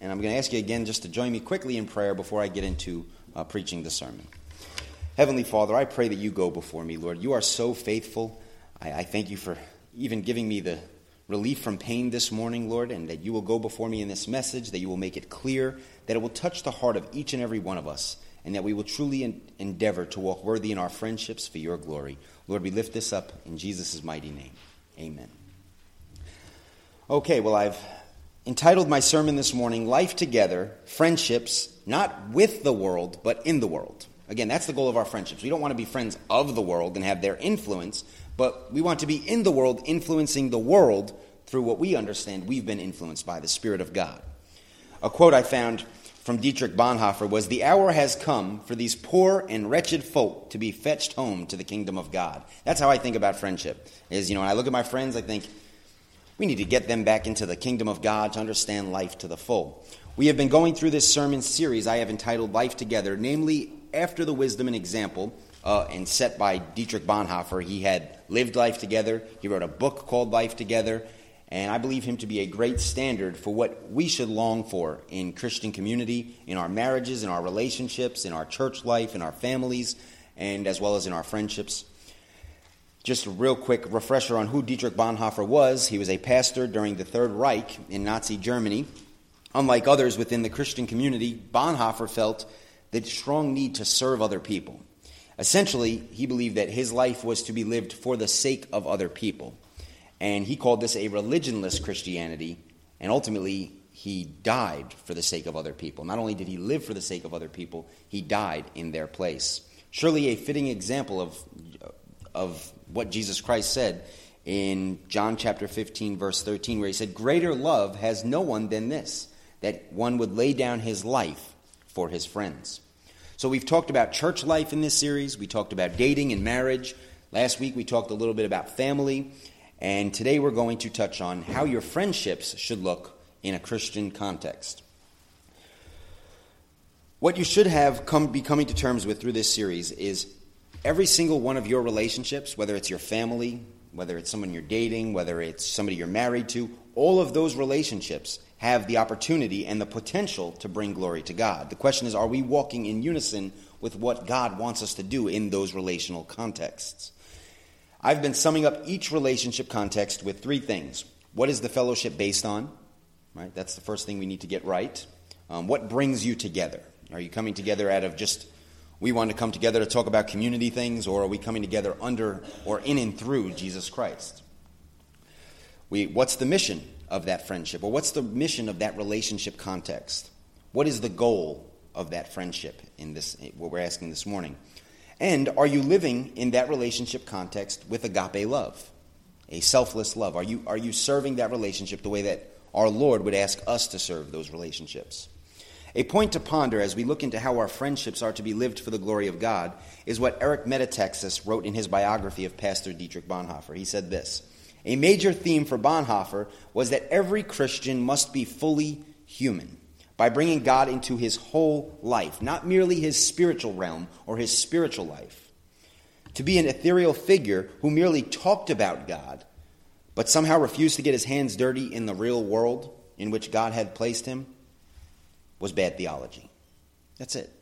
And I'm going to ask you again just to join me quickly in prayer before I get into uh, preaching the sermon. Heavenly Father, I pray that you go before me, Lord. You are so faithful. I, I thank you for even giving me the relief from pain this morning, Lord, and that you will go before me in this message, that you will make it clear, that it will touch the heart of each and every one of us, and that we will truly endeavor to walk worthy in our friendships for your glory. Lord, we lift this up in Jesus' mighty name. Amen. Okay, well, I've entitled my sermon this morning, Life Together Friendships, not with the world, but in the world. Again, that's the goal of our friendships. We don't want to be friends of the world and have their influence, but we want to be in the world, influencing the world through what we understand we've been influenced by the Spirit of God. A quote I found from Dietrich Bonhoeffer was The hour has come for these poor and wretched folk to be fetched home to the kingdom of God. That's how I think about friendship. Is, you know, when I look at my friends, I think, we need to get them back into the kingdom of God to understand life to the full. We have been going through this sermon series I have entitled Life Together, namely after the wisdom and example uh, and set by Dietrich Bonhoeffer. He had lived life together, he wrote a book called Life Together, and I believe him to be a great standard for what we should long for in Christian community, in our marriages, in our relationships, in our church life, in our families, and as well as in our friendships. Just a real quick refresher on who Dietrich Bonhoeffer was. He was a pastor during the Third Reich in Nazi Germany. Unlike others within the Christian community, Bonhoeffer felt the strong need to serve other people. Essentially, he believed that his life was to be lived for the sake of other people. And he called this a religionless Christianity, and ultimately, he died for the sake of other people. Not only did he live for the sake of other people, he died in their place. Surely a fitting example of, of what Jesus Christ said in John chapter 15, verse 13, where he said, Greater love has no one than this, that one would lay down his life for his friends. So we've talked about church life in this series. We talked about dating and marriage. Last week we talked a little bit about family. And today we're going to touch on how your friendships should look in a Christian context. What you should have come, be coming to terms with through this series is every single one of your relationships, whether it's your family, whether it's someone you're dating, whether it's somebody you're married to, all of those relationships have the opportunity and the potential to bring glory to God. The question is are we walking in unison with what God wants us to do in those relational contexts? I've been summing up each relationship context with three things. What is the fellowship based on? Right? That's the first thing we need to get right. Um, what brings you together? Are you coming together out of just we want to come together to talk about community things, or are we coming together under or in and through Jesus Christ? We, what's the mission of that friendship? Or what's the mission of that relationship context? What is the goal of that friendship in this, what we're asking this morning? And are you living in that relationship context with agape love, a selfless love? Are you, are you serving that relationship the way that our Lord would ask us to serve those relationships? A point to ponder as we look into how our friendships are to be lived for the glory of God is what Eric Metaxas wrote in his biography of Pastor Dietrich Bonhoeffer. He said this A major theme for Bonhoeffer was that every Christian must be fully human by bringing God into his whole life, not merely his spiritual realm or his spiritual life. To be an ethereal figure who merely talked about God, but somehow refused to get his hands dirty in the real world in which God had placed him was bad theology. That's it.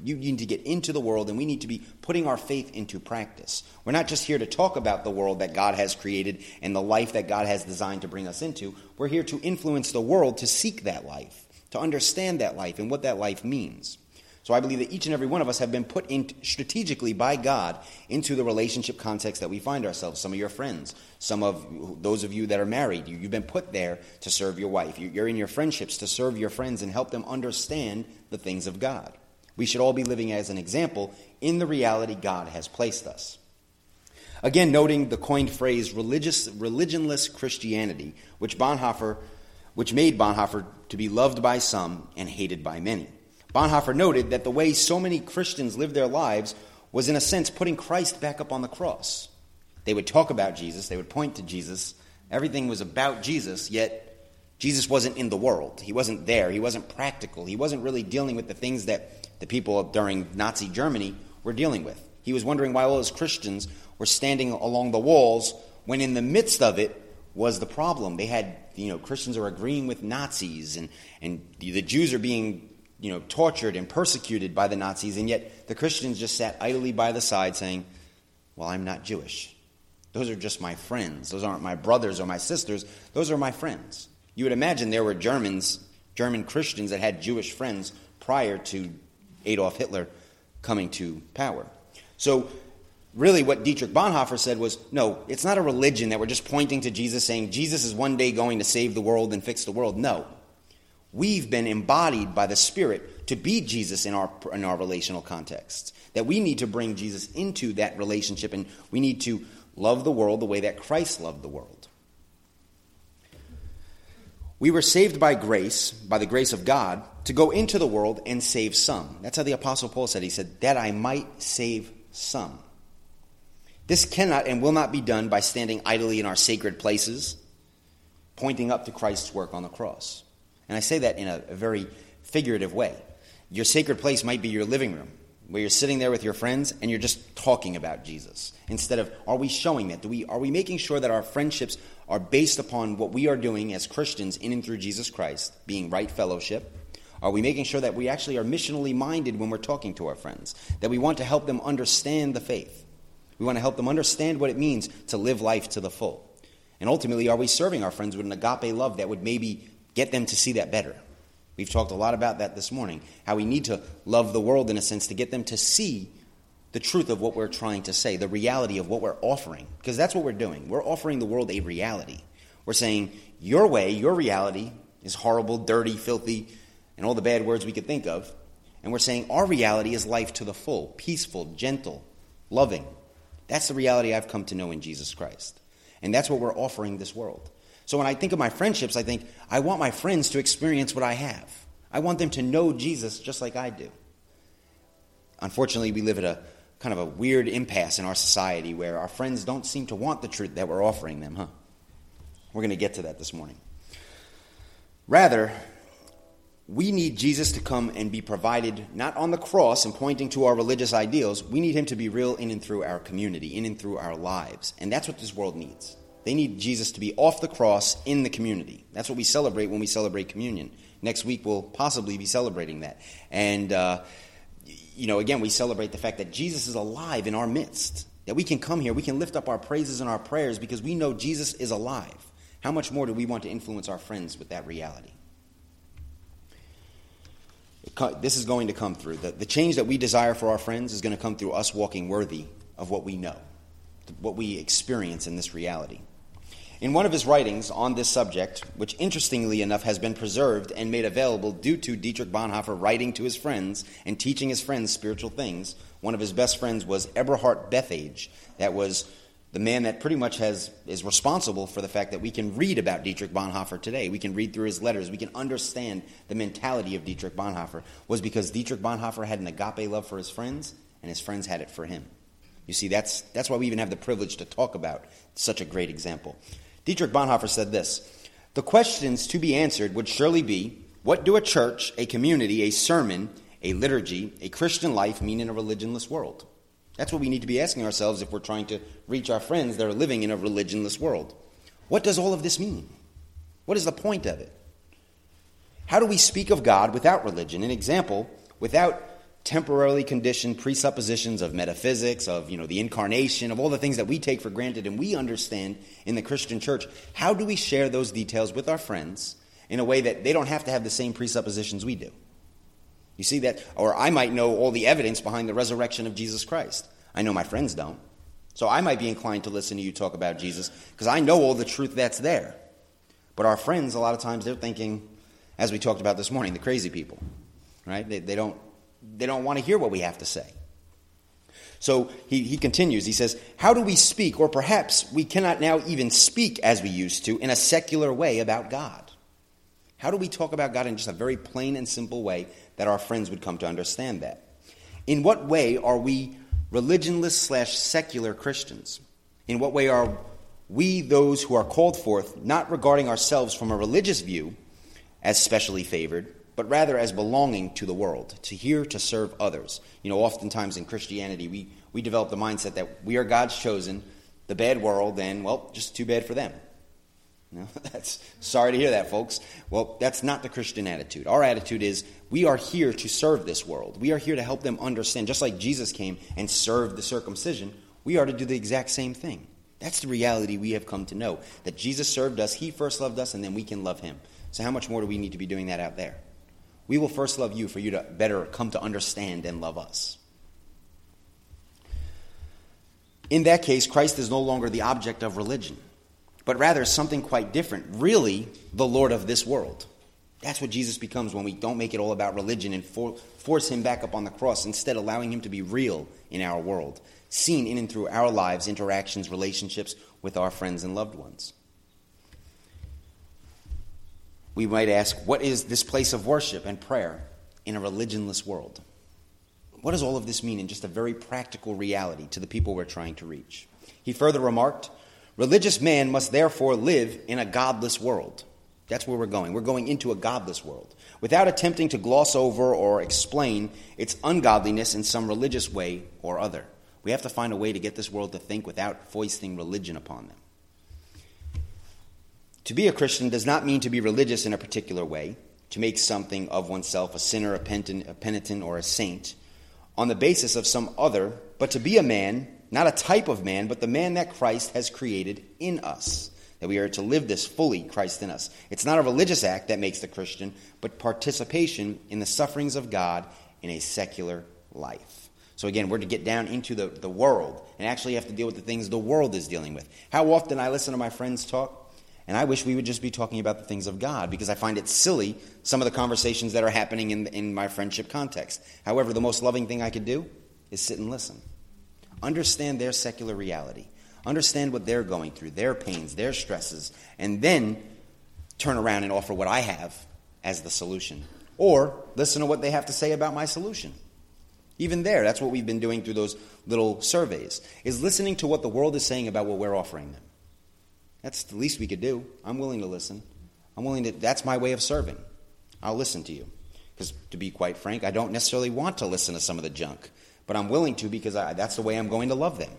You need to get into the world, and we need to be putting our faith into practice. We're not just here to talk about the world that God has created and the life that God has designed to bring us into. We're here to influence the world to seek that life, to understand that life and what that life means. So I believe that each and every one of us have been put in strategically by God into the relationship context that we find ourselves. Some of your friends, some of those of you that are married, you, have been put there to serve your wife. You're in your friendships to serve your friends and help them understand the things of God. We should all be living as an example in the reality God has placed us. Again, noting the coined phrase religious, religionless Christianity, which Bonhoeffer, which made Bonhoeffer to be loved by some and hated by many. Bonhoeffer noted that the way so many Christians lived their lives was, in a sense, putting Christ back up on the cross. They would talk about Jesus, they would point to Jesus. Everything was about Jesus, yet Jesus wasn't in the world. He wasn't there. He wasn't practical. He wasn't really dealing with the things that the people during Nazi Germany were dealing with. He was wondering why all those Christians were standing along the walls when in the midst of it was the problem. They had you know, Christians are agreeing with Nazis and, and the Jews are being, you know, tortured and persecuted by the Nazis, and yet the Christians just sat idly by the side saying, Well, I'm not Jewish. Those are just my friends. Those aren't my brothers or my sisters. Those are my friends. You would imagine there were Germans, German Christians that had Jewish friends prior to Adolf Hitler coming to power. So really what Dietrich Bonhoeffer said was no, it's not a religion that we're just pointing to Jesus saying Jesus is one day going to save the world and fix the world. No. We've been embodied by the Spirit to be Jesus in our, in our relational context. That we need to bring Jesus into that relationship and we need to love the world the way that Christ loved the world. We were saved by grace, by the grace of God, to go into the world and save some. That's how the Apostle Paul said. He said, That I might save some. This cannot and will not be done by standing idly in our sacred places, pointing up to Christ's work on the cross. And I say that in a, a very figurative way. Your sacred place might be your living room, where you're sitting there with your friends and you're just talking about Jesus. Instead of, are we showing that? Do we, are we making sure that our friendships are based upon what we are doing as Christians in and through Jesus Christ, being right fellowship? Are we making sure that we actually are missionally minded when we're talking to our friends? That we want to help them understand the faith? We want to help them understand what it means to live life to the full. And ultimately, are we serving our friends with an agape love that would maybe get them to see that better? We've talked a lot about that this morning, how we need to love the world in a sense to get them to see the truth of what we're trying to say, the reality of what we're offering. Because that's what we're doing. We're offering the world a reality. We're saying, your way, your reality is horrible, dirty, filthy, and all the bad words we could think of. And we're saying, our reality is life to the full, peaceful, gentle, loving. That's the reality I've come to know in Jesus Christ. And that's what we're offering this world. So when I think of my friendships, I think, I want my friends to experience what I have. I want them to know Jesus just like I do. Unfortunately, we live at a kind of a weird impasse in our society where our friends don't seem to want the truth that we're offering them, huh? We're going to get to that this morning. Rather, we need Jesus to come and be provided not on the cross and pointing to our religious ideals. We need him to be real in and through our community, in and through our lives. And that's what this world needs. They need Jesus to be off the cross in the community. That's what we celebrate when we celebrate communion. Next week, we'll possibly be celebrating that. And, uh, you know, again, we celebrate the fact that Jesus is alive in our midst. That we can come here, we can lift up our praises and our prayers because we know Jesus is alive. How much more do we want to influence our friends with that reality? this is going to come through. The, the change that we desire for our friends is going to come through us walking worthy of what we know, what we experience in this reality. In one of his writings on this subject, which interestingly enough has been preserved and made available due to Dietrich Bonhoeffer writing to his friends and teaching his friends spiritual things, one of his best friends was Eberhard Bethge. That was the man that pretty much has is responsible for the fact that we can read about Dietrich Bonhoeffer today. We can read through his letters. We can understand the mentality of Dietrich Bonhoeffer was because Dietrich Bonhoeffer had an agape love for his friends, and his friends had it for him. You see, that's that's why we even have the privilege to talk about such a great example. Dietrich Bonhoeffer said this: "The questions to be answered would surely be: What do a church, a community, a sermon, a liturgy, a Christian life mean in a religionless world?" That's what we need to be asking ourselves if we're trying to reach our friends that are living in a religionless world. What does all of this mean? What is the point of it? How do we speak of God without religion? An example, without temporarily conditioned presuppositions of metaphysics, of you know, the incarnation, of all the things that we take for granted and we understand in the Christian church, how do we share those details with our friends in a way that they don't have to have the same presuppositions we do? You see that? Or I might know all the evidence behind the resurrection of Jesus Christ. I know my friends don't. So I might be inclined to listen to you talk about Jesus because I know all the truth that's there. But our friends, a lot of times, they're thinking, as we talked about this morning, the crazy people, right? They, they don't, they don't want to hear what we have to say. So he, he continues. He says, How do we speak, or perhaps we cannot now even speak as we used to, in a secular way about God? How do we talk about God in just a very plain and simple way that our friends would come to understand that. In what way are we religionless slash secular Christians? In what way are we those who are called forth, not regarding ourselves from a religious view as specially favored, but rather as belonging to the world, to here to serve others? You know, oftentimes in Christianity, we, we develop the mindset that we are God's chosen, the bad world, and, well, just too bad for them. No, that's sorry to hear that, folks. Well, that's not the Christian attitude. Our attitude is we are here to serve this world. We are here to help them understand. Just like Jesus came and served the circumcision, we are to do the exact same thing. That's the reality we have come to know. That Jesus served us, He first loved us, and then we can love Him. So, how much more do we need to be doing that out there? We will first love you for you to better come to understand and love us. In that case, Christ is no longer the object of religion but rather something quite different. Really, the Lord of this world. That's what Jesus becomes when we don't make it all about religion and for, force him back up on the cross, instead, allowing him to be real in our world, seen in and through our lives, interactions, relationships with our friends and loved ones. We might ask, what is this place of worship and prayer in a religionless world? What does all of this mean in just a very practical reality to the people we're trying to reach? He further remarked, Religious man must therefore live in a godless world. That's where we're going. We're going into a godless world without attempting to gloss over or explain its ungodliness in some religious way or other. We have to find a way to get this world to think without foisting religion upon them. To be a Christian does not mean to be religious in a particular way, to make something of oneself a sinner, a penitent, a penitent or a saint on the basis of some other, but to be a man not a type of man, but the man that Christ has created in us. That we are to live this fully, Christ in us. It's not a religious act that makes the Christian, but participation in the sufferings of God in a secular life. So again, we're to get down into the, the world and actually have to deal with the things the world is dealing with. How often I listen to my friends talk, and I wish we would just be talking about the things of God because I find it silly, some of the conversations that are happening in, in my friendship context. However, the most loving thing I could do is sit and listen. Understand their secular reality. Understand what they're going through, their pains, their stresses, and then turn around and offer what I have as the solution. Or listen to what they have to say about my solution. Even there, that's what we've been doing through those little surveys, is listening to what the world is saying about what we're offering them. That's the least we could do. I'm willing to listen. I'm willing to, that's my way of serving. I'll listen to you. Because to be quite frank, I don't necessarily want to listen to some of the junk but I'm willing to because I, that's the way I'm going to love them.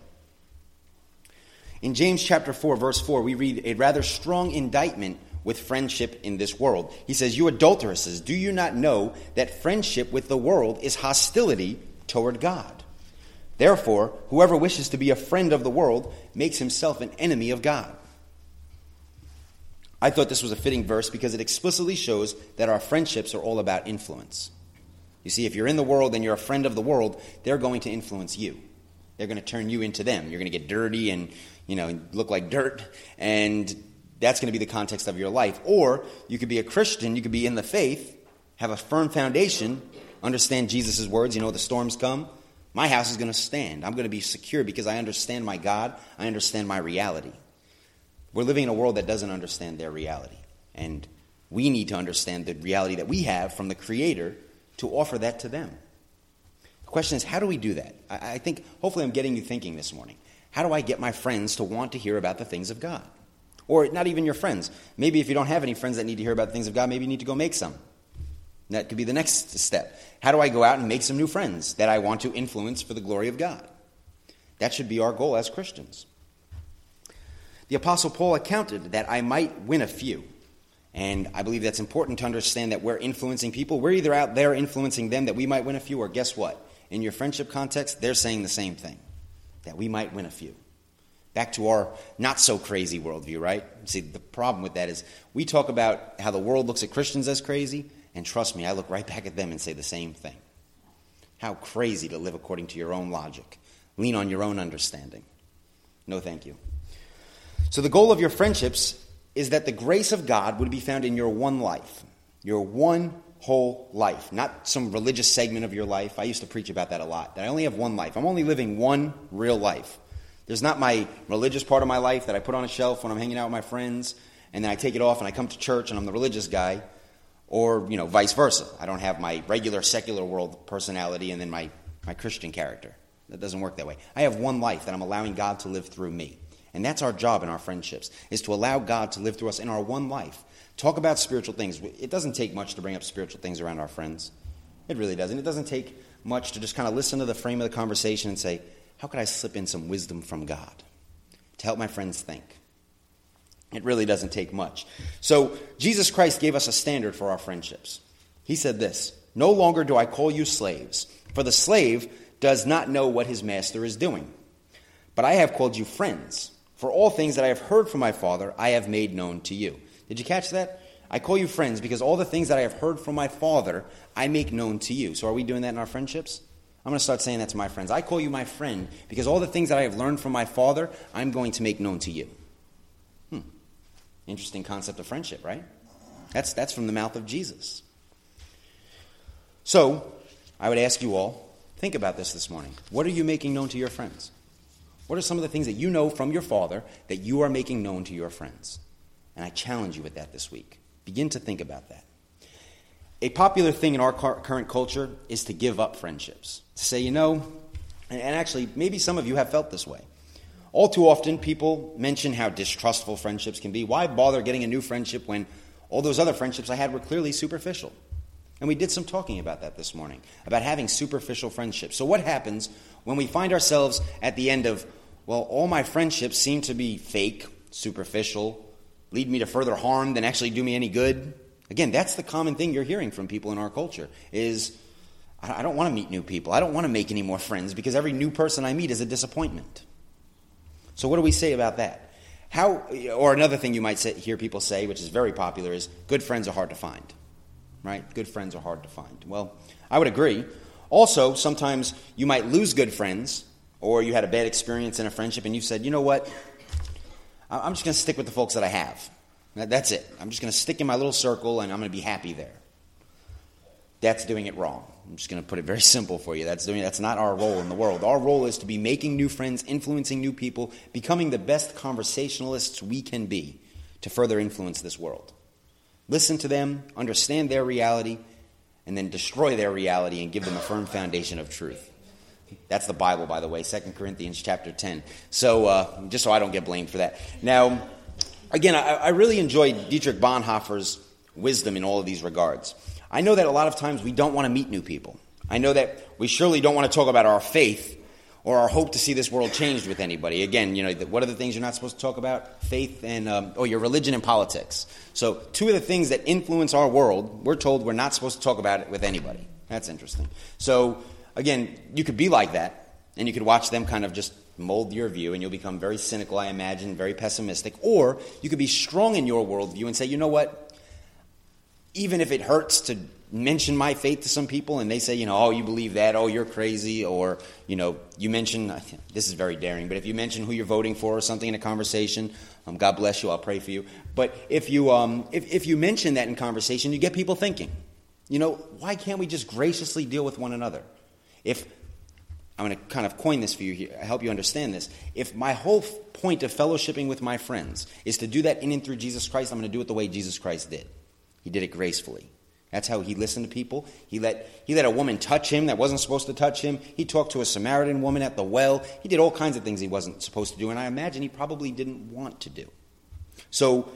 In James chapter 4, verse 4, we read a rather strong indictment with friendship in this world. He says, You adulteresses, do you not know that friendship with the world is hostility toward God? Therefore, whoever wishes to be a friend of the world makes himself an enemy of God. I thought this was a fitting verse because it explicitly shows that our friendships are all about influence. You see, if you're in the world and you're a friend of the world, they're going to influence you. They're going to turn you into them. You're going to get dirty and, you know, look like dirt, and that's going to be the context of your life. Or you could be a Christian, you could be in the faith, have a firm foundation, understand Jesus' words, you know, the storms come. My house is going to stand. I'm going to be secure because I understand my God, I understand my reality. We're living in a world that doesn't understand their reality. And we need to understand the reality that we have from the Creator to offer that to them. The question is, how do we do that? I, I think, hopefully, I'm getting you thinking this morning. How do I get my friends to want to hear about the things of God? Or not even your friends. Maybe if you don't have any friends that need to hear about the things of God, maybe you need to go make some. That could be the next step. How do I go out and make some new friends that I want to influence for the glory of God? That should be our goal as Christians. The Apostle Paul accounted that I might win a few. And I believe that's important to understand that we're influencing people. We're either out there influencing them that we might win a few, or guess what? In your friendship context, they're saying the same thing that we might win a few. Back to our not so crazy worldview, right? See, the problem with that is we talk about how the world looks at Christians as crazy, and trust me, I look right back at them and say the same thing. How crazy to live according to your own logic, lean on your own understanding. No, thank you. So, the goal of your friendships is that the grace of God would be found in your one life, your one whole life, not some religious segment of your life. I used to preach about that a lot, that I only have one life. I'm only living one real life. There's not my religious part of my life that I put on a shelf when I'm hanging out with my friends, and then I take it off and I come to church and I'm the religious guy, or, you know, vice versa. I don't have my regular secular world personality and then my, my Christian character. That doesn't work that way. I have one life that I'm allowing God to live through me. And that's our job in our friendships, is to allow God to live through us in our one life. Talk about spiritual things. It doesn't take much to bring up spiritual things around our friends. It really doesn't. It doesn't take much to just kind of listen to the frame of the conversation and say, how could I slip in some wisdom from God to help my friends think? It really doesn't take much. So, Jesus Christ gave us a standard for our friendships. He said this No longer do I call you slaves, for the slave does not know what his master is doing. But I have called you friends, for all things that I have heard from my Father I have made known to you. Did you catch that? I call you friends because all the things that I have heard from my Father I make known to you. So, are we doing that in our friendships? I'm going to start saying that to my friends. I call you my friend because all the things that I have learned from my Father I'm going to make known to you. Hmm. Interesting concept of friendship, right? That's, that's from the mouth of Jesus. So, I would ask you all, think about this this morning. What are you making known to your friends? What are some of the things that you know from your Father that you are making known to your friends? And I challenge you with that this week. Begin to think about that. A popular thing in our current culture is to give up friendships. To say, you know, and actually, maybe some of you have felt this way. All too often, people mention how distrustful friendships can be. Why bother getting a new friendship when all those other friendships I had were clearly superficial? And we did some talking about that this morning, about having superficial friendships. So, what happens when we find ourselves at the end of, well, all my friendships seem to be fake, superficial, lead me to further harm than actually do me any good? Again, that's the common thing you're hearing from people in our culture is I don't want to meet new people. I don't want to make any more friends because every new person I meet is a disappointment. So what do we say about that? How or another thing you might say, hear people say, which is very popular, is good friends are hard to find right? Good friends are hard to find. Well, I would agree. Also, sometimes you might lose good friends, or you had a bad experience in a friendship, and you said, you know what? I'm just going to stick with the folks that I have. That's it. I'm just going to stick in my little circle, and I'm going to be happy there. That's doing it wrong. I'm just going to put it very simple for you. That's doing that's not our role in the world. Our role is to be making new friends, influencing new people, becoming the best conversationalists we can be to further influence this world listen to them, understand their reality, and then destroy their reality and give them a firm foundation of truth. That's the Bible, by the way, 2 Corinthians chapter 10. So, uh, just so I don't get blamed for that. Now, again, I, I really enjoy Dietrich Bonhoeffer's wisdom in all of these regards. I know that a lot of times we don't want to meet new people. I know that we surely don't want to talk about our faith or our hope to see this world changed with anybody. Again, you know, what are the things you're not supposed to talk about? Faith and, um, or your religion and politics. So, two of the things that influence our world, we're told we're not supposed to talk about it with anybody. That's interesting. So, again, you could be like that, and you could watch them kind of just mold your view, and you'll become very cynical, I imagine, very pessimistic. Or you could be strong in your worldview and say, you know what? Even if it hurts to mention my faith to some people and they say, you know, oh, you believe that, oh, you're crazy, or, you know, you mention, this is very daring, but if you mention who you're voting for or something in a conversation, um, God bless you, I'll pray for you. But if you, um, if, if you mention that in conversation, you get people thinking, you know, why can't we just graciously deal with one another? If, I'm going to kind of coin this for you here, I help you understand this. If my whole point of fellowshipping with my friends is to do that in and through Jesus Christ, I'm going to do it the way Jesus Christ did. He did it gracefully. That's how he listened to people. He let, he let a woman touch him that wasn't supposed to touch him. He talked to a Samaritan woman at the well. He did all kinds of things he wasn't supposed to do, and I imagine he probably didn't want to do. So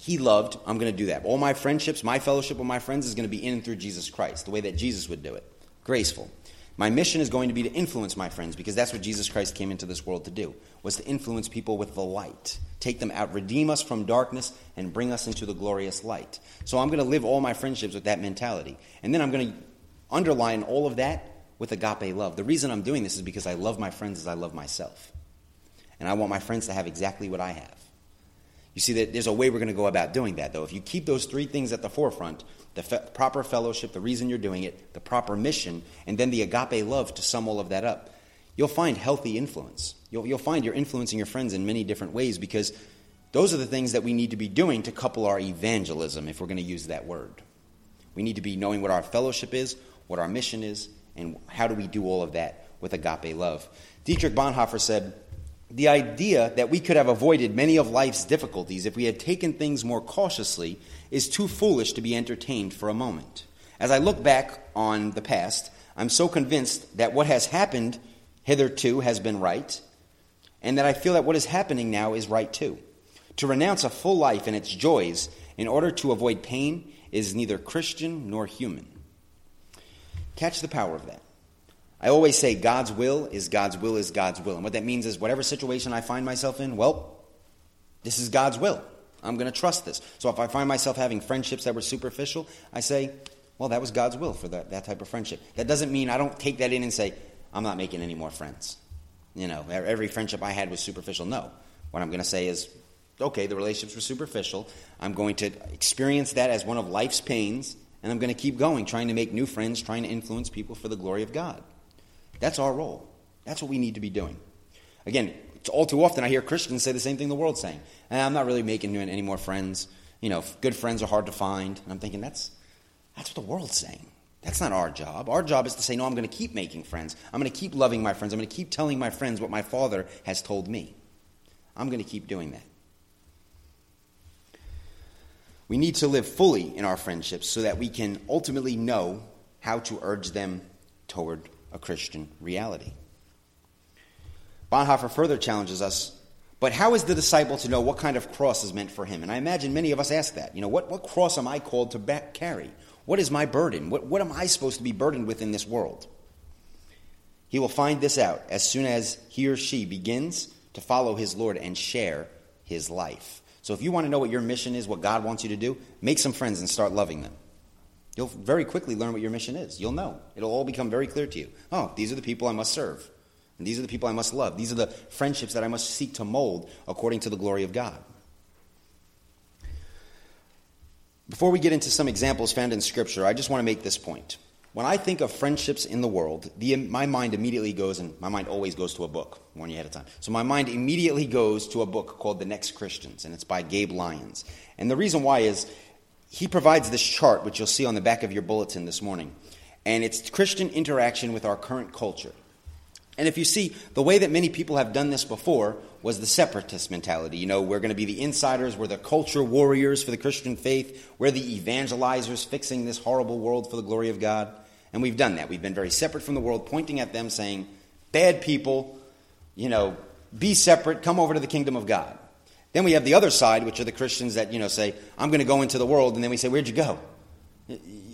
he loved, I'm going to do that. All my friendships, my fellowship with my friends is going to be in and through Jesus Christ, the way that Jesus would do it. Graceful. My mission is going to be to influence my friends because that's what Jesus Christ came into this world to do, was to influence people with the light, take them out, redeem us from darkness, and bring us into the glorious light. So I'm going to live all my friendships with that mentality. And then I'm going to underline all of that with agape love. The reason I'm doing this is because I love my friends as I love myself. And I want my friends to have exactly what I have. You see, that there's a way we're going to go about doing that, though. If you keep those three things at the forefront the fe- proper fellowship, the reason you're doing it, the proper mission, and then the agape love to sum all of that up, you'll find healthy influence. You'll, you'll find you're influencing your friends in many different ways because those are the things that we need to be doing to couple our evangelism, if we're going to use that word. We need to be knowing what our fellowship is, what our mission is, and how do we do all of that with agape love. Dietrich Bonhoeffer said, the idea that we could have avoided many of life's difficulties if we had taken things more cautiously is too foolish to be entertained for a moment. As I look back on the past, I'm so convinced that what has happened hitherto has been right, and that I feel that what is happening now is right too. To renounce a full life and its joys in order to avoid pain is neither Christian nor human. Catch the power of that. I always say God's will is God's will is God's will. And what that means is whatever situation I find myself in, well, This is God's will. I'm going to trust this. So if I find myself having friendships that were superficial, I say, well, that was God's will for that, that type of friendship. That doesn't mean I don't take that in and say, I'm not making any more friends. You know, every friendship I had was superficial. No. What I'm going to say is, okay, the relationships were superficial. I'm going to experience that as one of life's pains, and I'm going to keep going, trying to make new friends, trying to influence people for the glory of God. That's our role. That's what we need to be doing. Again, all too often I hear Christians say the same thing the world's saying. And I'm not really making any more friends. You know, good friends are hard to find. And I'm thinking, that's, that's what the world's saying. That's not our job. Our job is to say, no, I'm going to keep making friends. I'm going to keep loving my friends. I'm going to keep telling my friends what my Father has told me. I'm going to keep doing that. We need to live fully in our friendships so that we can ultimately know how to urge them toward a Christian reality. Bonhoeffer further challenges us but how is the disciple to know what kind of cross is meant for him? And I imagine many of us ask that. You know, what, what cross am I called to back carry? What is my burden? What, what am I supposed to be burdened with in this world? He will find this out as soon as he or she begins to follow his Lord and share his life. So if you want to know what your mission is, what God wants you to do, make some friends and start loving them. You'll very quickly learn what your mission is. You'll know. It'll all become very clear to you. Oh, these are the people I must serve. And these are the people I must love. These are the friendships that I must seek to mold according to the glory of God. Before we get into some examples found in Scripture, I just want to make this point. When I think of friendships in the world, the, my mind immediately goes, and my mind always goes to a book, warn you ahead of time. So my mind immediately goes to a book called The Next Christians, and it's by Gabe Lyons. And the reason why is he provides this chart, which you'll see on the back of your bulletin this morning, and it's Christian interaction with our current culture. And if you see, the way that many people have done this before was the separatist mentality. You know, we're going to be the insiders, we're the culture warriors for the Christian faith, we're the evangelizers fixing this horrible world for the glory of God. And we've done that. We've been very separate from the world, pointing at them, saying, bad people, you know, be separate, come over to the kingdom of God. Then we have the other side, which are the Christians that, you know, say, I'm going to go into the world. And then we say, Where'd you go?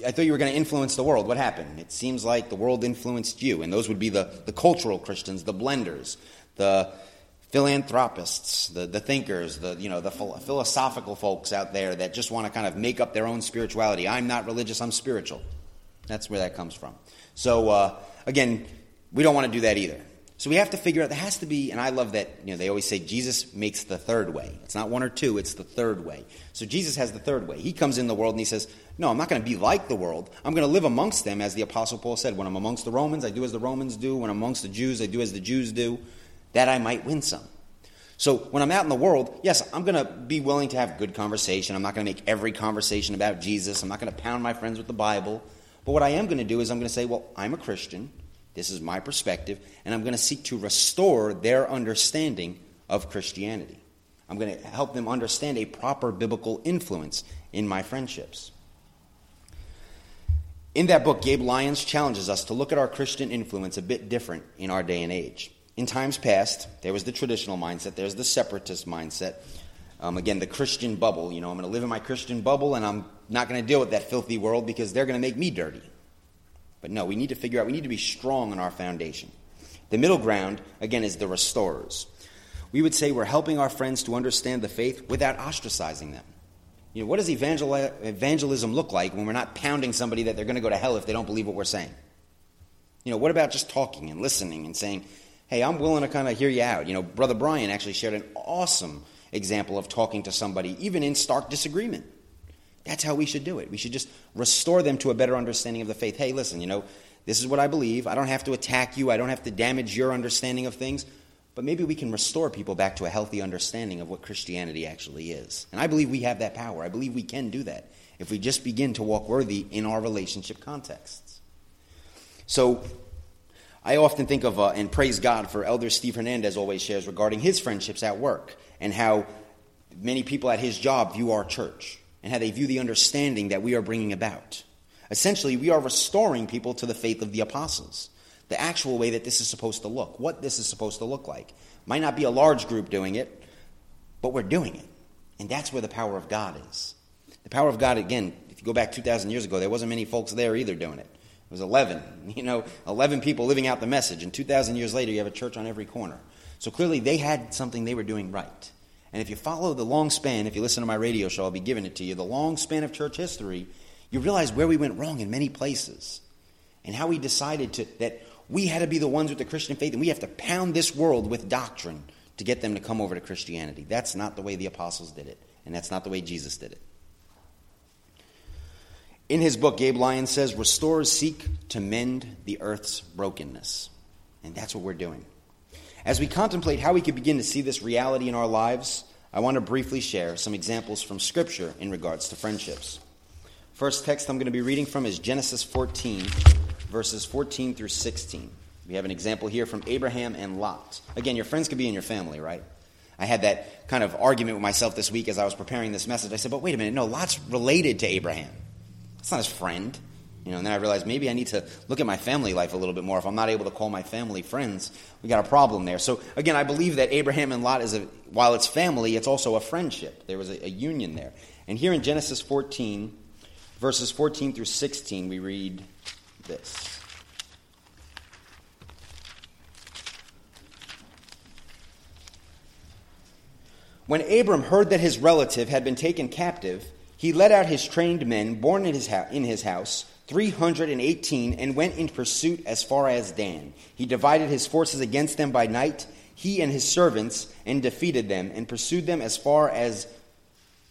I thought you were going to influence the world. What happened? It seems like the world influenced you. And those would be the, the cultural Christians, the blenders, the philanthropists, the, the thinkers, the, you know, the philosophical folks out there that just want to kind of make up their own spirituality. I'm not religious, I'm spiritual. That's where that comes from. So, uh, again, we don't want to do that either. So we have to figure out, there has to be, and I love that, you know, they always say Jesus makes the third way. It's not one or two, it's the third way. So Jesus has the third way. He comes in the world and he says, No, I'm not going to be like the world. I'm going to live amongst them, as the Apostle Paul said. When I'm amongst the Romans, I do as the Romans do. When I'm amongst the Jews, I do as the Jews do, that I might win some. So when I'm out in the world, yes, I'm going to be willing to have good conversation. I'm not going to make every conversation about Jesus. I'm not going to pound my friends with the Bible. But what I am going to do is I'm going to say, Well, I'm a Christian. This is my perspective, and I'm going to seek to restore their understanding of Christianity. I'm going to help them understand a proper biblical influence in my friendships. In that book, Gabe Lyons challenges us to look at our Christian influence a bit different in our day and age. In times past, there was the traditional mindset, there's the separatist mindset. Um, again, the Christian bubble. You know, I'm going to live in my Christian bubble and I'm not going to deal with that filthy world because they're going to make me dirty. But no, we need to figure out, we need to be strong on our foundation. The middle ground, again, is the restorers. We would say we're helping our friends to understand the faith without ostracizing them. You know, what does evangel- evangelism look like when we're not pounding somebody that they're going to go to hell if they don't believe what we're saying? You know, what about just talking and listening and saying, hey, I'm willing to kind of hear you out? You know, Brother Brian actually shared an awesome example of talking to somebody, even in stark disagreement. That's how we should do it. We should just restore them to a better understanding of the faith. Hey, listen, you know, this is what I believe. I don't have to attack you, I don't have to damage your understanding of things. But maybe we can restore people back to a healthy understanding of what Christianity actually is. And I believe we have that power. I believe we can do that if we just begin to walk worthy in our relationship contexts. So, I often think of uh, and praise God for Elder Steve Hernandez always shares regarding his friendships at work and how many people at his job view our church and how they view the understanding that we are bringing about. Essentially, we are restoring people to the faith of the apostles, the actual way that this is supposed to look, what this is supposed to look like. Might not be a large group doing it, but we're doing it. And that's where the power of God is. The power of God, again, if you go back 2,000 years ago, there wasn't many folks there either doing it. It was 11, you know, 11 people living out the message. And 2,000 years later, you have a church on every corner. So clearly, they had something they were doing right. And if you follow the long span, if you listen to my radio show, I'll be giving it to you, the long span of church history, you realize where we went wrong in many places and how we decided to, that we had to be the ones with the Christian faith and we have to pound this world with doctrine to get them to come over to Christianity. That's not the way the apostles did it, and that's not the way Jesus did it. In his book, Gabe Lyons says, Restorers seek to mend the earth's brokenness. And that's what we're doing. As we contemplate how we could begin to see this reality in our lives, I want to briefly share some examples from Scripture in regards to friendships. First text I'm going to be reading from is Genesis 14, verses 14 through 16. We have an example here from Abraham and Lot. Again, your friends could be in your family, right? I had that kind of argument with myself this week as I was preparing this message. I said, but wait a minute, no, Lot's related to Abraham. It's not his friend. You know, and then I realized maybe I need to look at my family life a little bit more. If I'm not able to call my family friends, we got a problem there. So again, I believe that Abraham and Lot is a while it's family, it's also a friendship. There was a, a union there. And here in Genesis 14, verses 14 through 16, we read this. When Abram heard that his relative had been taken captive, he led out his trained men born in his, in his house, 318, and went in pursuit as far as Dan. He divided his forces against them by night, he and his servants, and defeated them, and pursued them as far as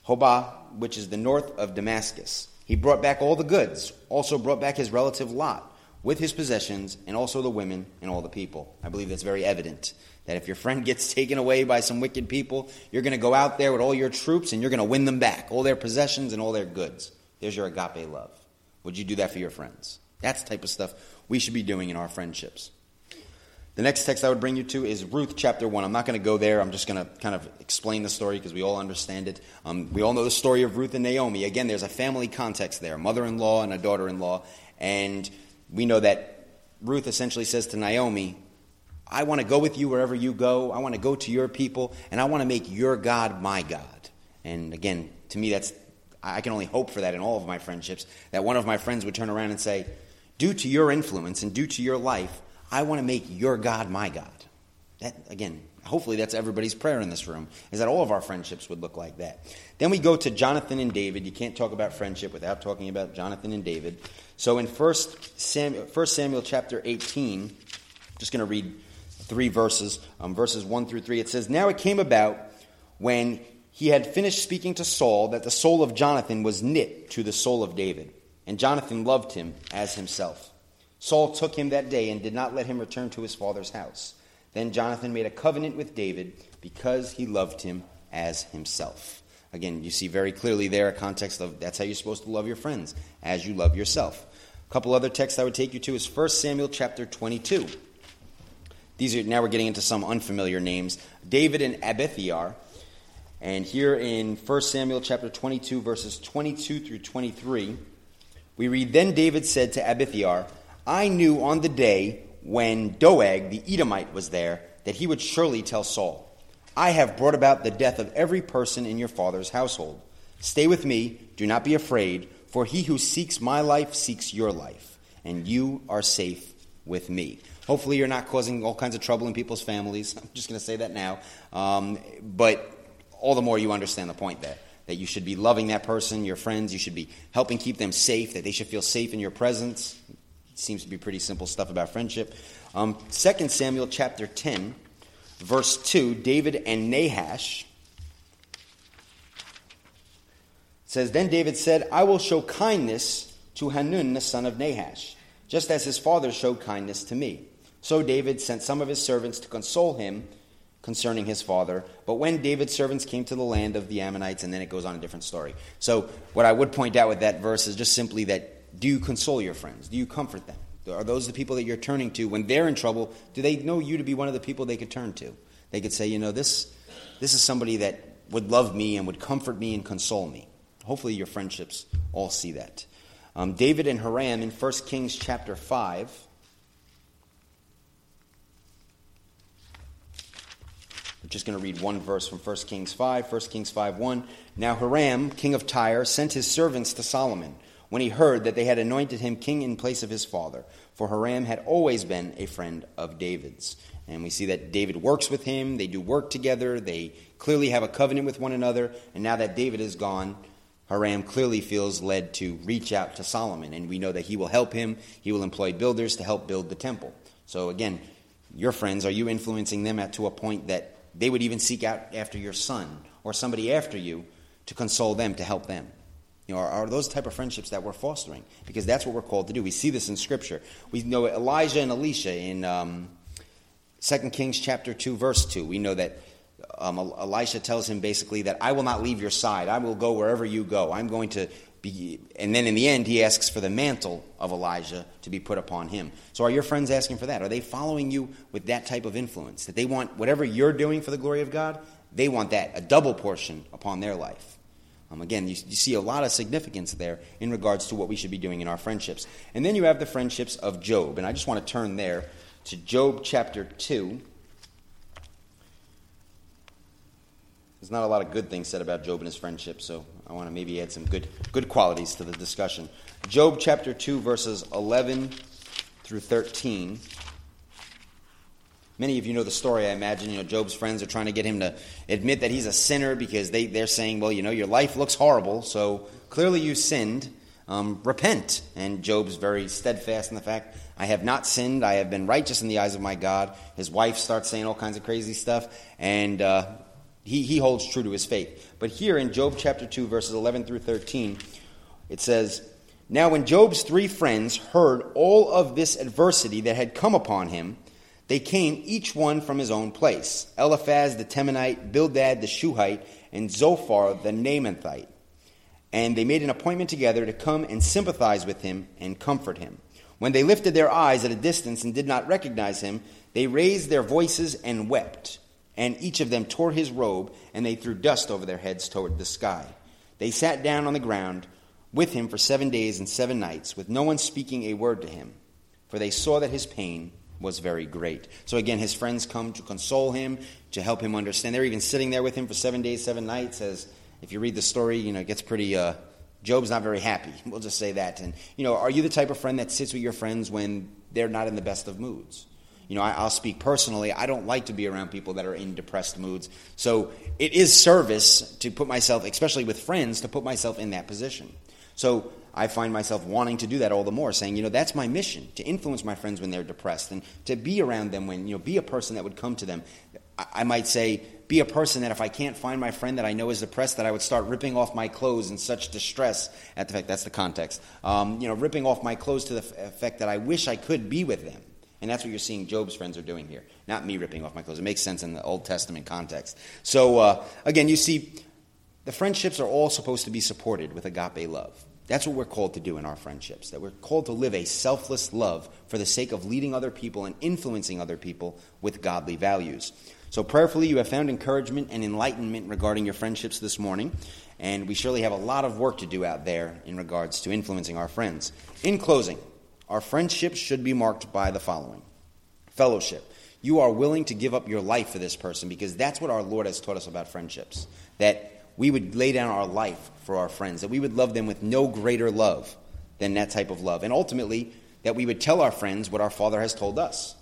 Hobah, which is the north of Damascus. He brought back all the goods, also brought back his relative Lot with his possessions, and also the women and all the people. I believe that's very evident that if your friend gets taken away by some wicked people, you're going to go out there with all your troops and you're going to win them back, all their possessions and all their goods. There's your agape love. Would you do that for your friends? That's the type of stuff we should be doing in our friendships. The next text I would bring you to is Ruth chapter 1. I'm not going to go there. I'm just going to kind of explain the story because we all understand it. Um, we all know the story of Ruth and Naomi. Again, there's a family context there mother in law and a daughter in law. And we know that Ruth essentially says to Naomi, I want to go with you wherever you go. I want to go to your people, and I want to make your God my God. And again, to me, that's I can only hope for that in all of my friendships. That one of my friends would turn around and say, "Due to your influence and due to your life, I want to make your God my God." That again, hopefully, that's everybody's prayer in this room. Is that all of our friendships would look like that? Then we go to Jonathan and David. You can't talk about friendship without talking about Jonathan and David. So in First Samuel, 1 Samuel chapter 18, just going to read three verses, um, verses 1 through 3. It says, Now it came about when he had finished speaking to Saul that the soul of Jonathan was knit to the soul of David, and Jonathan loved him as himself. Saul took him that day and did not let him return to his father's house. Then Jonathan made a covenant with David because he loved him as himself. Again, you see very clearly there a context of that's how you're supposed to love your friends, as you love yourself. A couple other texts I would take you to is 1 Samuel chapter 22. These are now we're getting into some unfamiliar names. David and Abiathar. And here in 1 Samuel chapter 22 verses 22 through 23, we read then David said to Abiathar, I knew on the day when Doeg the Edomite was there that he would surely tell Saul, I have brought about the death of every person in your father's household. Stay with me, do not be afraid, for he who seeks my life seeks your life, and you are safe with me. Hopefully, you're not causing all kinds of trouble in people's families. I'm just going to say that now. Um, but all the more you understand the point there that you should be loving that person, your friends, you should be helping keep them safe, that they should feel safe in your presence. It seems to be pretty simple stuff about friendship. Um, 2 Samuel chapter 10, verse 2, David and Nahash says, Then David said, I will show kindness to Hanun, the son of Nahash, just as his father showed kindness to me. So David sent some of his servants to console him concerning his father. But when David's servants came to the land of the Ammonites, and then it goes on a different story. So, what I would point out with that verse is just simply that do you console your friends? Do you comfort them? Are those the people that you're turning to when they're in trouble? Do they know you to be one of the people they could turn to? They could say, you know, this, this is somebody that would love me and would comfort me and console me. Hopefully, your friendships all see that. Um, David and Hiram in 1 Kings chapter 5 I'm just going to read one verse from 1 Kings 5. 1 Kings 5 1. Now Hiram, king of Tyre, sent his servants to Solomon. when he heard that they had anointed him king in place of his father. For Hiram had always been a friend of David's. And we see that David works with him, they do work together, they clearly have a covenant with one another. And now that David is gone, Hiram clearly feels led to reach out to Solomon. And we know that he will help him, he will employ builders to help build the temple. So again, your friends, are you influencing them at, to a point that they would even seek out after your son or somebody after you to console them, to help them? You know, are, are, those type of friendships that we're fostering? Because that's what we're called to do. We see this in Scripture. We know Elijah and Elisha in um, 2 Kings chapter 2, verse 2. We know that um, Elisha tells him basically that I will not leave your side. I will go wherever you go. I'm going to And then in the end, he asks for the mantle of Elijah to be put upon him. So are your friends asking for that? Are they following you with that type of influence? That they want whatever you're doing for the glory of God, they want that, a double portion upon their life. Um, again, you, you, see a lot of significance there in regards to what we should be doing in our friendships. And then you have the friendships of Job. And I just want to turn there to Job chapter 2. There's not a lot of good things said about Job and his friendship, so I want to maybe add some good, good qualities to the discussion. Job chapter 2, verses 11 through 13. Many of you know the story, I imagine. You know, Job's friends are trying to get him to admit that he's a sinner because they, they're saying, well, you know, your life looks horrible, so clearly you sinned. Um, repent. And Job's very steadfast in the fact, I have not sinned. I have been righteous in the eyes of my God. His wife starts saying all kinds of crazy stuff, and uh, he, he holds true to his faith. But here in Job chapter 2, verses 11 through 13, it says, Now when Job's three friends heard all of this adversity that had come upon him, they came each one from his own place Eliphaz the Temanite, Bildad the Shuhite, and Zophar the Naamathite. And they made an appointment together to come and sympathize with him and comfort him. When they lifted their eyes at a distance and did not recognize him, they raised their voices and wept. And each of them tore his robe, and they threw dust over their heads toward the sky. They sat down on the ground with him for seven days and seven nights, with no one speaking a word to him, for they saw that his pain was very great. So again, his friends come to console him, to help him understand. They're even sitting there with him for seven days, seven nights. As if you read the story, you know, it gets pretty. Uh, Job's not very happy. We'll just say that. And you know, are you the type of friend that sits with your friends when they're not in the best of moods? You know, I, will speak personally. I don't like to be around people that are in depressed moods. So it is service to put myself, especially with friends, to put myself in that position. So I find myself wanting to do that all the more, saying, you know, that's my mission to influence my friends when they're depressed and to be around them when, you know, be a person that would come to them. I, I might say, be a person that if I can't find my friend that I know is depressed, that I would start ripping off my clothes in such distress at the fact that's the context. Um, you know, ripping off my clothes to the effect that I wish I could be with them. And that's what you're seeing Job's friends are doing here. Not me ripping off my clothes. It makes sense in the Old Testament context. So, uh, again, you see, the friendships are all supposed to be supported with agape love. That's what we're called to do in our friendships, that we're called to live a selfless love for the sake of leading other people and influencing other people with godly values. So, prayerfully, you have found encouragement and enlightenment regarding your friendships this morning, and we surely have a lot of work to do out there in regards to influencing our friends. In closing, our friendships should be marked by the following fellowship. You are willing to give up your life for this person because that's what our Lord has taught us about friendships. That we would lay down our life for our friends, that we would love them with no greater love than that type of love. And ultimately, that we would tell our friends what our Father has told us.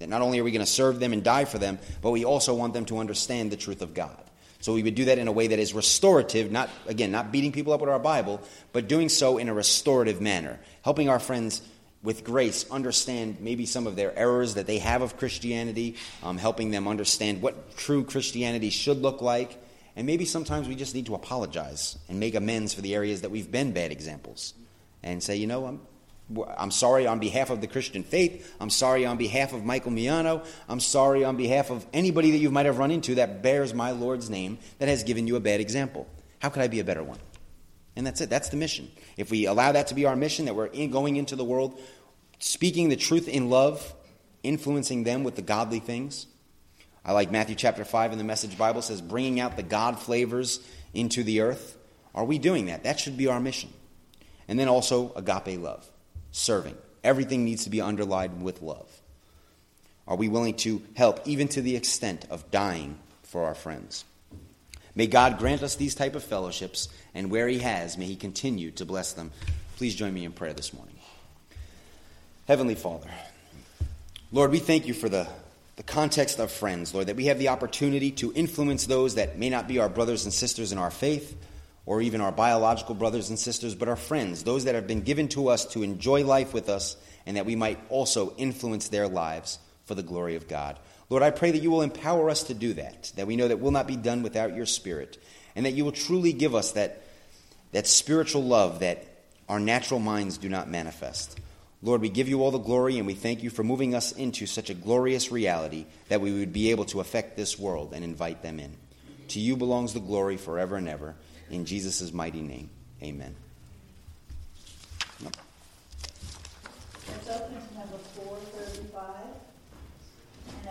That not only are we going to serve them and die for them, but we also want them to understand the truth of God. So we would do that in a way that is restorative, not, again, not beating people up with our Bible, but doing so in a restorative manner, helping our friends with grace understand maybe some of their errors that they have of Christianity, um, helping them understand what true Christianity should look like, and maybe sometimes we just need to apologize and make amends for the areas that we've been bad examples and say, you know, I'm, I'm sorry on behalf of the Christian faith. I'm sorry on behalf of Michael Miano. I'm sorry on behalf of anybody that you might have run into that bears my Lord's name that has given you a bad example. How could I be a better one? And that's it. That's the mission. If we allow that to be our mission, that we're in, going into the world, speaking the truth in love, influencing them with the godly things, I like Matthew chapter 5 in the Message Bible says, bringing out the God flavors into the earth. Are we doing that? That should be our mission. And then also agape love, serving. Everything needs to be underlined with love. Are we willing to help even to the extent of dying for our friends? May God grant us these type of fellowships, and where He has, may He continue to bless them Please join me in prayer this morning. Heavenly Father, Lord, we thank you for the, the context of friends, Lord, that we have the opportunity to influence those that may not be our brothers and sisters in our faith or even our biological brothers and sisters, but our friends, those that have been given to us to enjoy life with us, and that we might also influence their lives for the glory of God. Lord, I pray that you will empower us to do that, that we know that will not be done without your Spirit, and that you will truly give us that, that spiritual love that our natural minds do not manifest. Lord, we give you all the glory and we thank you for moving us into such a glorious reality that we would be able to affect this world and invite them in. To you belongs the glory forever and ever. In Jesus' mighty name, amen. Open to number 435.